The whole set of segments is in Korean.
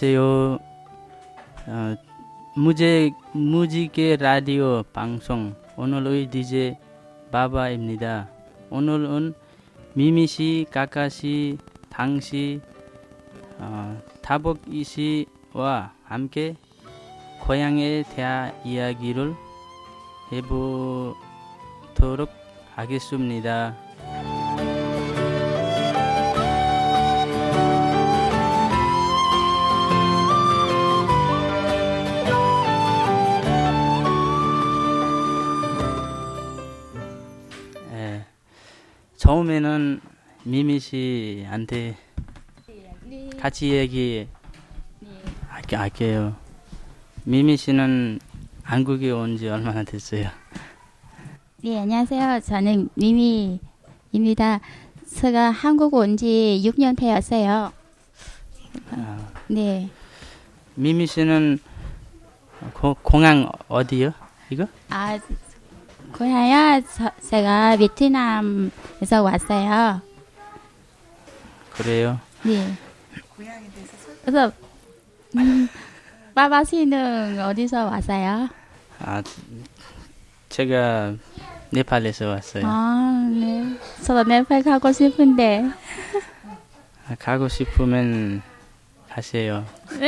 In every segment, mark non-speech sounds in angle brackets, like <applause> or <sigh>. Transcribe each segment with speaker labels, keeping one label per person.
Speaker 1: 안녕하세요. 어, 무제 무지개 라디오 방송 오늘의 DJ 바바입니다. 오늘은 미미 씨, 까까 씨, 당 씨, 어, 다복이 씨와 함께 고향에 대한 이야기를 해보도록 하겠습니다. 처음에는 미미 씨한테
Speaker 2: 네.
Speaker 1: 같이 얘기
Speaker 2: 네.
Speaker 1: 할게, 할게요. 미미 씨는 한국에 온 지 얼마나 됐어요?
Speaker 2: 네, 안녕하세요. 저는 미미입니다. 제가 한국 온 지 6년 되었어요.
Speaker 1: 아,
Speaker 2: 네.
Speaker 1: 미미 씨는 고, 공항 어디요? 이거?
Speaker 2: 아, 고향이요? 저, 제가 베트남에서 왔어요.
Speaker 1: 그래요.
Speaker 2: 네. 그래서, 음, 빠바 씨는 어디서 왔어요?
Speaker 1: 아, 제가 네팔에서 왔어요.
Speaker 2: 아, 네. 저도 네팔 가고 싶은데.
Speaker 1: 아, 가고 싶으면 가세요. <laughs>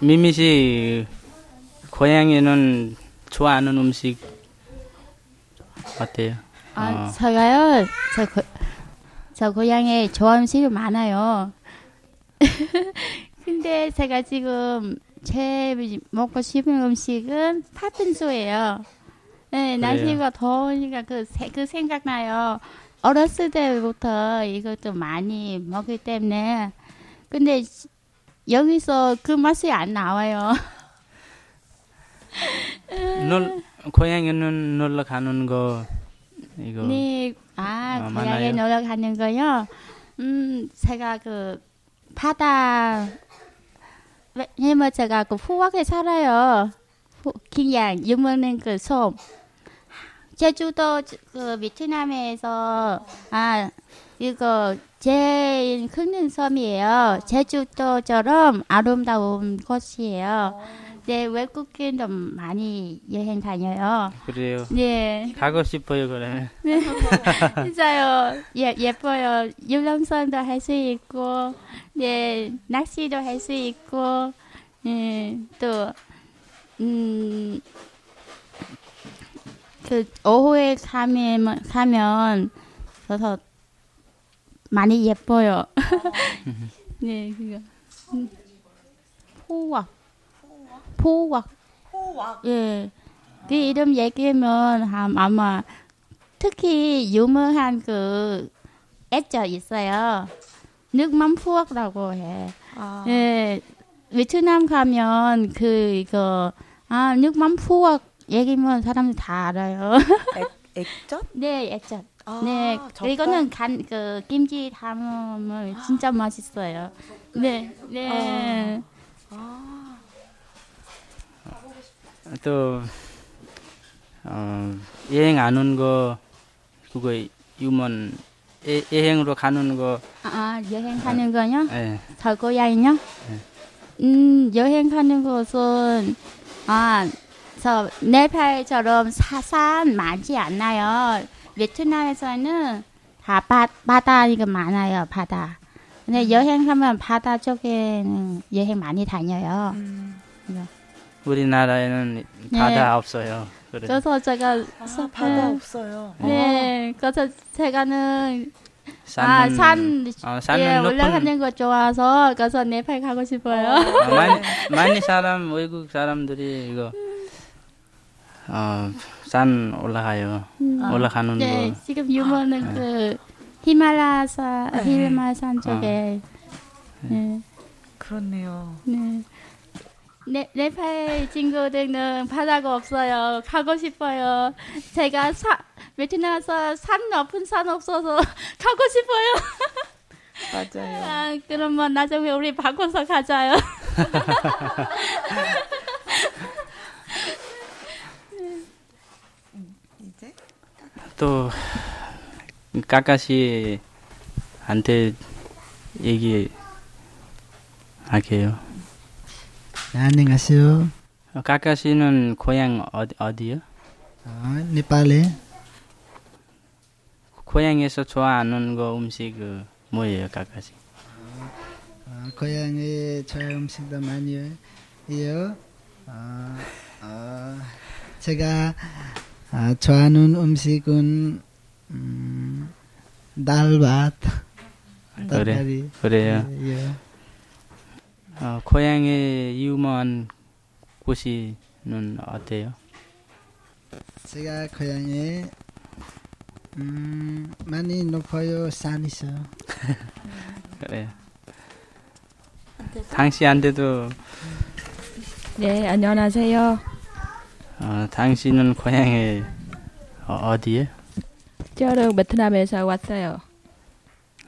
Speaker 1: 미미 씨 고향에는 좋아하는 음식 어때요?
Speaker 2: 아,
Speaker 1: 어.
Speaker 2: 제가요, 저, 고, 저 고향에 좋아하는 음식이 많아요. <laughs> 근데 제가 지금 제일 먹고 싶은 음식은 팥빙수예요. 네,
Speaker 1: 그래요?
Speaker 2: 날씨가 더우니까 그, 세- 그 생각나요. 어렸을 때부터 이것도 많이 먹기 때문에. 근데 여기서 그 맛이 안 나와요. <laughs>
Speaker 1: 놀, 고향에는 놀러 가는 거 이거
Speaker 2: 네, 아,
Speaker 1: 어,
Speaker 2: 고향에? 놀러 가는 거요. 음, 제가 그 바다 왜냐면 제가 그 후각에 살아요. 후, 그냥 유명한 그 섬. 제주도 그 베트남에서 아 이거 제일 큰 섬이에요. 제주도처럼 아름다운 곳이에요. 네, 외국인도 많이 여행 다녀요.
Speaker 1: 그래요.
Speaker 2: 네.
Speaker 1: 가고 싶어요 그러면. <laughs>
Speaker 2: 진짜요. 예, 예뻐요. 유람선도 할 수 있고, 네, 낚시도 할 수 있고, 네, 또, 음, 그, 오후에 가면, 가면, 그래서 많이 예뻐요. <laughs> 네, 그거. 음. 포왁. 포왁.
Speaker 3: 호왁.
Speaker 2: 예. 그 이름 얘기하면 함- 아마 특히 유명한 그 액젓 있어요. phuoc라고 해.
Speaker 3: 아,
Speaker 2: 예. 베트남 가면 그 이거 아 phuoc 얘기면 사람들 다 알아요.
Speaker 3: 액, 액젓? <laughs>
Speaker 2: 네, 액젓.
Speaker 3: 아,
Speaker 2: 네,
Speaker 3: 젓갈?
Speaker 2: 이거는 간 그 김치 담으면 진짜 맛있어요. 네, 네.
Speaker 3: 아,
Speaker 1: 또 어, 여행 안 온 거 그거 유먼 예, 여행으로 가는 거
Speaker 2: 아, 여행 가는 거요?
Speaker 1: 예.
Speaker 2: 저 고향이요? 음, 여행 가는 곳은, 아, 저, 네팔처럼 사산 많지 않나요? 베트남에서는 다 바, 바다, 이거 많아요, 바다. 근데 여행하면 바다 쪽에는 여행 많이 다녀요.
Speaker 3: 음.
Speaker 1: 우리나라에는 바다 없어요. 그래.
Speaker 2: 그래서 제가,
Speaker 3: 아, 바다 없어요.
Speaker 2: 네, 그래서 제가는,
Speaker 1: 산은,
Speaker 2: 아, 산,
Speaker 1: 어,
Speaker 2: 예,
Speaker 1: 높은
Speaker 2: 올라가는 거 좋아서, 그래서 네팔 가고 싶어요.
Speaker 1: 어, 많이, <laughs> 많이 사람 외국 사람들이 이거 어, 산 올라가요. 올라가는
Speaker 2: 네,
Speaker 1: 거.
Speaker 2: 지금 유머는 그 히말라사
Speaker 3: 네.
Speaker 2: 히말라산 쪽에 네,
Speaker 3: 그렇네요.
Speaker 2: 네. 네, 네팔 친구들은 바다가 없어요. 가고 싶어요. 제가 사, 베트남에서 산 높은 산 없어서 <laughs> 가고 싶어요.
Speaker 3: 맞아요.
Speaker 2: 아, 그러면 나중에 우리 바꿔서 가자요. <laughs>
Speaker 3: 이제
Speaker 1: 또 까까씨한테 얘기할게요.
Speaker 4: 네, 안녕하세요.
Speaker 1: 어, 까까 씨는 고향 어디, 어디요?
Speaker 4: 어, 네팔에
Speaker 1: 고향에서 좋아하는 거 음식 그 뭐예요, 까까 씨?
Speaker 4: 어, 고향에 저 음식도 많이 해요. 어, 어, 제가 아, 좋아하는 음식은 음, 날밭
Speaker 1: 그래, 그래요.
Speaker 4: 예, 예.
Speaker 1: 어, 고향의 유명한 곳이는 어때요?
Speaker 4: 제가 고향에 음, 많이 높아요 산이서. <laughs>
Speaker 1: 그래요. 당시한테도
Speaker 5: 네 안녕하세요.
Speaker 1: 어, 당신은 고향에 어, 어디에?
Speaker 5: 저는 베트남에서 왔어요.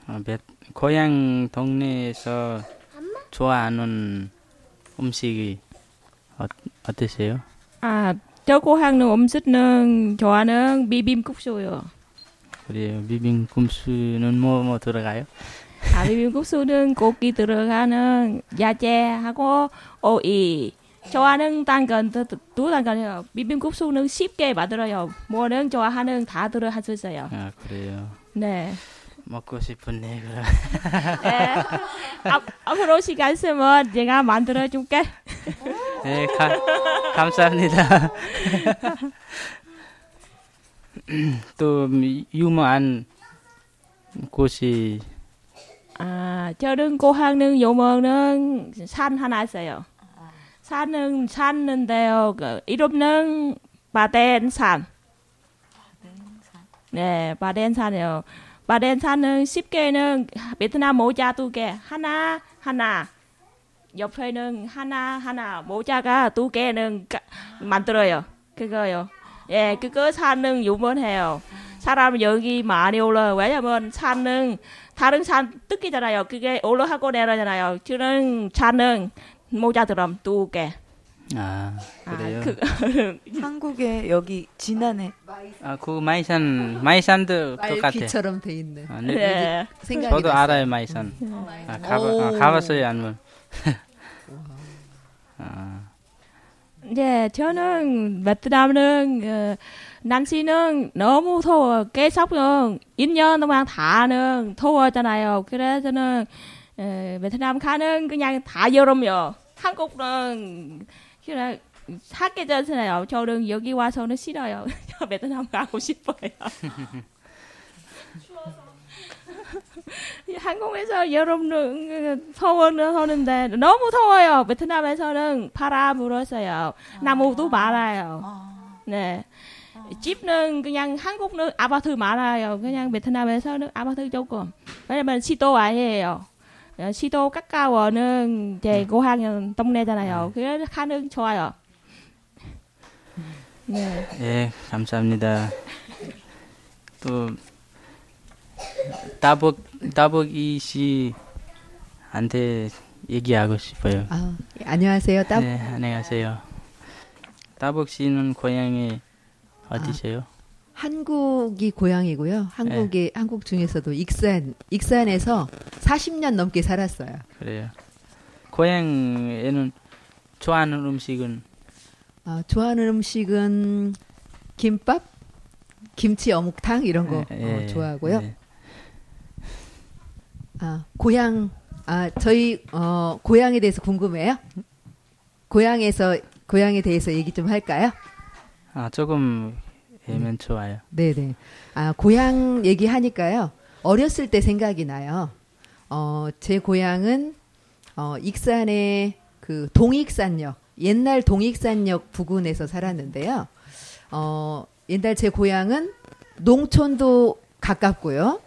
Speaker 1: 어, 베- 고향 동네에서 좋아하는 음식이 어, 어떠세요?
Speaker 5: 아, 저 고향은 음식은 좋아하는 비빔국수요.
Speaker 1: 그래요. 비빔국수는 뭐 뭐 들어가요?
Speaker 5: 아, 비빔국수는 고기 들어가는 야채하고 오이. 좋아하는 당근 두, 두 당근이요. 비빔국 수는 쉽게 만들어요. 뭐는 좋아하는 다 들어 할수 있어요.
Speaker 1: 아 그래요.
Speaker 5: 네.
Speaker 1: 먹고 싶은데 그럼 <laughs>
Speaker 5: 네. 앞, 앞으로 시간 있으면 제가 만들어 줄게. <laughs>
Speaker 1: 네 가, 감사합니다. <laughs> 또 유명한 곳이
Speaker 5: 아, 저는 고향은 요모는 산 하나 있어요. 산은 산인데요. 그 이름은 바덴산. 네, 바덴산이요. 바덴산은 쉽게는 베트남 모자 두 개, 하나 하나. 옆에는 하나 하나 모자가 두 개는 까- 만들어요. 그거요. 예, 그거 산은 유명해요. 사람 여기 많이 올라요. 왜냐면 산은 다른 산 뜯기잖아요. 그게 올라가고 내려잖아요. 저는 산은 모자처럼 두 개.
Speaker 1: 아
Speaker 5: 아,
Speaker 1: 그래요.
Speaker 5: 그, <laughs>
Speaker 3: 한국에 여기 지난해
Speaker 1: 아, 그 마이산 마이산도 똑같아.
Speaker 6: 말귀처럼 돼 있는
Speaker 1: 아, 네.
Speaker 5: 네.
Speaker 6: 생각이
Speaker 1: 저도
Speaker 6: 났어요.
Speaker 1: 알아요 마이산. 아, 가봐, 아,
Speaker 6: 오.
Speaker 1: 가봤어요? <laughs> 아,
Speaker 5: 네, 저는 베트남은 어, 날씨는 너무 더워. 계속은 1년 동안 다는 더워잖아요. 그래서는 어, 베트남 가는 그냥 다 여름이요. 한국은 그냥 사계절잖아요. 저는 여기 와서는 싫어요. <laughs> 저 베트남 가고 싶어요. <laughs> 한국에서 여름은 더워는 하는데 너무 더워요. 베트남에서는 바람 불었어요. 나무도 많아요. 네. 집은 그냥 한국은 아파트 많아요. 그냥 베트남에서는 아파트 조금. 왜냐면 시도 아니에요. 어, 시도 가까워는 제 고향은 동네잖아요. 그래서 가는 좋아요. 네.
Speaker 1: 예, 감사합니다. 또 따복 따복이 씨한테 얘기하고 싶어요.
Speaker 6: 아, 예, 안녕하세요. 따,
Speaker 1: 네, 안녕하세요. 따복 씨는 고향이 어디세요?
Speaker 6: 한국이 고향이고요. 한국이
Speaker 1: 네.
Speaker 6: 한국 중에서도 익산 익산에서 40년 넘게 살았어요.
Speaker 1: 그래요. 고향에는 좋아하는 음식은
Speaker 6: 아, 좋아하는 음식은 김밥, 김치 어묵탕 이런 거
Speaker 1: 예,
Speaker 6: 어, 좋아하고요.
Speaker 1: 예.
Speaker 6: 아, 고향 아, 저희 어, 고향에 대해서 궁금해요? 고향에서 고향에 대해서 얘기 좀 할까요?
Speaker 1: 아 조금 하면 좋아요.
Speaker 6: 네네. 아, 고향 얘기하니까요. 어렸을 때 생각이 나요. 어, 제 고향은, 어, 익산의 그 동익산역, 옛날 동익산역 부근에서 살았는데요. 어, 옛날 제 고향은 농촌도 가깝고요.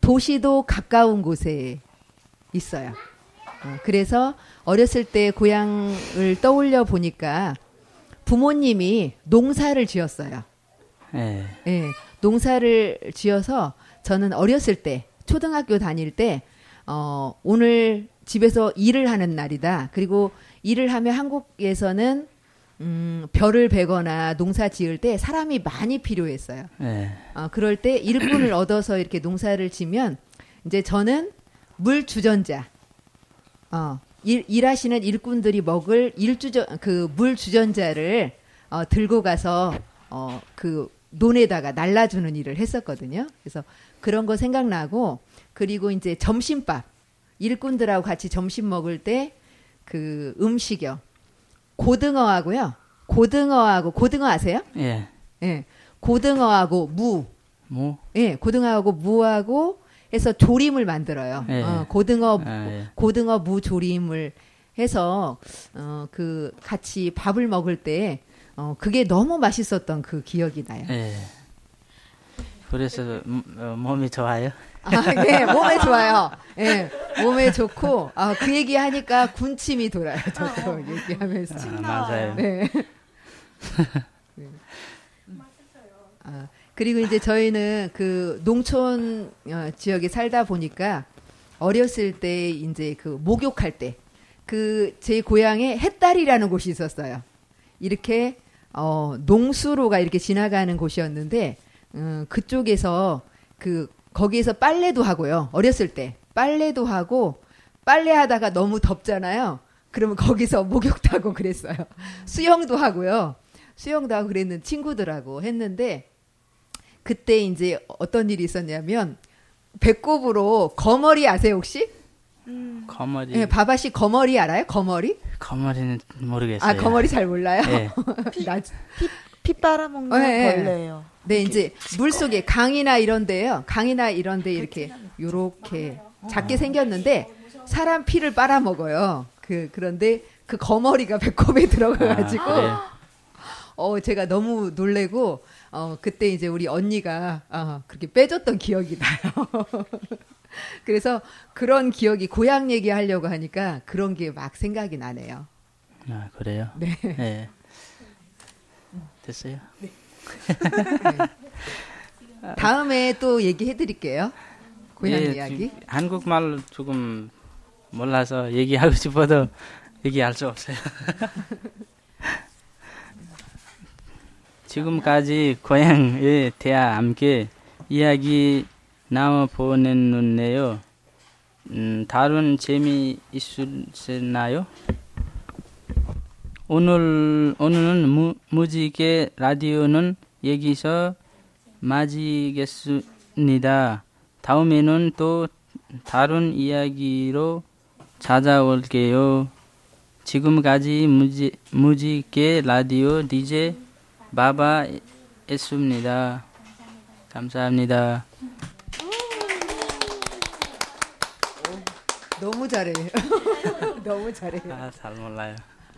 Speaker 6: 도시도 가까운 곳에 있어요. 어, 그래서 어렸을 때 고향을 떠올려 보니까 부모님이 농사를 지었어요.
Speaker 1: 예.
Speaker 6: 예, 농사를 지어서 저는 어렸을 때 초등학교 다닐 때 어, 오늘 집에서 일을 하는 날이다. 그리고 일을 하면 한국에서는 음, 별을 베거나 농사 지을 때 사람이 많이 필요했어요.
Speaker 1: 예.
Speaker 6: 어, 그럴 때 일꾼을 <clears throat> 얻어서 이렇게 농사를 지면 이제 저는 물 주전자. 어, 일, 일하시는 일꾼들이 먹을 일주전 그 물 주전자를 어, 들고 가서 어, 그 논에다가 날라주는 일을 했었거든요. 그래서 그런 거 생각나고 그리고 이제 점심밥 일꾼들하고 같이 점심 먹을 때 그 음식이요. 고등어하고요. 고등어하고 고등어 아세요?
Speaker 1: 예.
Speaker 6: 예. 고등어하고 무.
Speaker 1: 무.
Speaker 6: 예, 고등어하고 무하고 해서 조림을 만들어요.
Speaker 1: 예.
Speaker 6: 어, 고등어
Speaker 1: 아, 예.
Speaker 6: 고등어 무 조림을 해서 어, 그 같이 밥을 먹을 때 어, 그게 너무 맛있었던 그 기억이 나요.
Speaker 1: 예. 그래서 음, 어, 몸이 좋아요.
Speaker 6: 아, 네, 몸에 좋아요. 예, 몸에 좋고, 아, 그 얘기 하니까 군침이 돌아요. 저도 얘기하면서.
Speaker 1: 아, 맞아요.
Speaker 6: 네. 네. 아, 그리고 이제 저희는 그 농촌 어, 지역에 살다 보니까 어렸을 때 이제 그 목욕할 때 그 제 고향에 햇달이라는 곳이 있었어요. 이렇게 어, 농수로가 이렇게 지나가는 곳이었는데 음, 그쪽에서 그 거기에서 빨래도 하고요. 어렸을 때 빨래도 하고 빨래하다가 너무 덥잖아요. 그러면 거기서 <laughs> 목욕도 하고 그랬어요. 수영도 하고요. 수영도 하고 그랬는 친구들하고 했는데 그때 이제 어떤 일이 있었냐면 배꼽으로 거머리 아세요 혹시?
Speaker 1: 거머리.
Speaker 6: 예, 바바씨 거머리 알아요? 거머리?
Speaker 1: 거머리는 모르겠어요.
Speaker 6: 아 거머리 잘 몰라요? <laughs>
Speaker 1: 예.
Speaker 6: 나,
Speaker 3: 피 빨아먹는
Speaker 6: 어, 예, 예.
Speaker 3: 벌레예요.
Speaker 6: 네, 이제 물 속에 강이나 이런 데요. 강이나 이런 데 이렇게 요렇게 작게 생겼는데 사람 피를 빨아 먹어요. 그 그런데 그 거머리가 <laughs> 배꼽에 들어가 가지고
Speaker 1: 아, 그래요?
Speaker 6: 어 제가 너무 놀래고 어 그때 이제 우리 언니가 어 그렇게 빼줬던 기억이 나요. <laughs> <laughs> 그래서 그런 기억이 고향 얘기하려고 하니까 그런 게 막 생각이 나네요.
Speaker 1: 아, 그래요?
Speaker 6: 네.
Speaker 1: 예. 됐어요? <laughs>
Speaker 6: 다음에 또 얘기해 드릴게요. 고향
Speaker 1: 예,
Speaker 6: 이야기.
Speaker 1: 지- 한국말 조금 몰라서 얘기하고 싶어도 얘기할 수 없어요. <laughs> 지금까지 고향에 대해 함께 이야기 나눠 보냈는데요. 음, 다른 재미 있으셨나요? 오늘 오늘은 무, 무지개 라디오는 여기서 마치겠습니다. 다음에는 또 다른 이야기로 찾아올게요. 지금까지 무지, 무지개 라디오 DJ 바바였습니다. 감사합니다.
Speaker 6: 너무 잘해. <laughs> 너무 잘해요.
Speaker 1: 아, 잘 몰라요.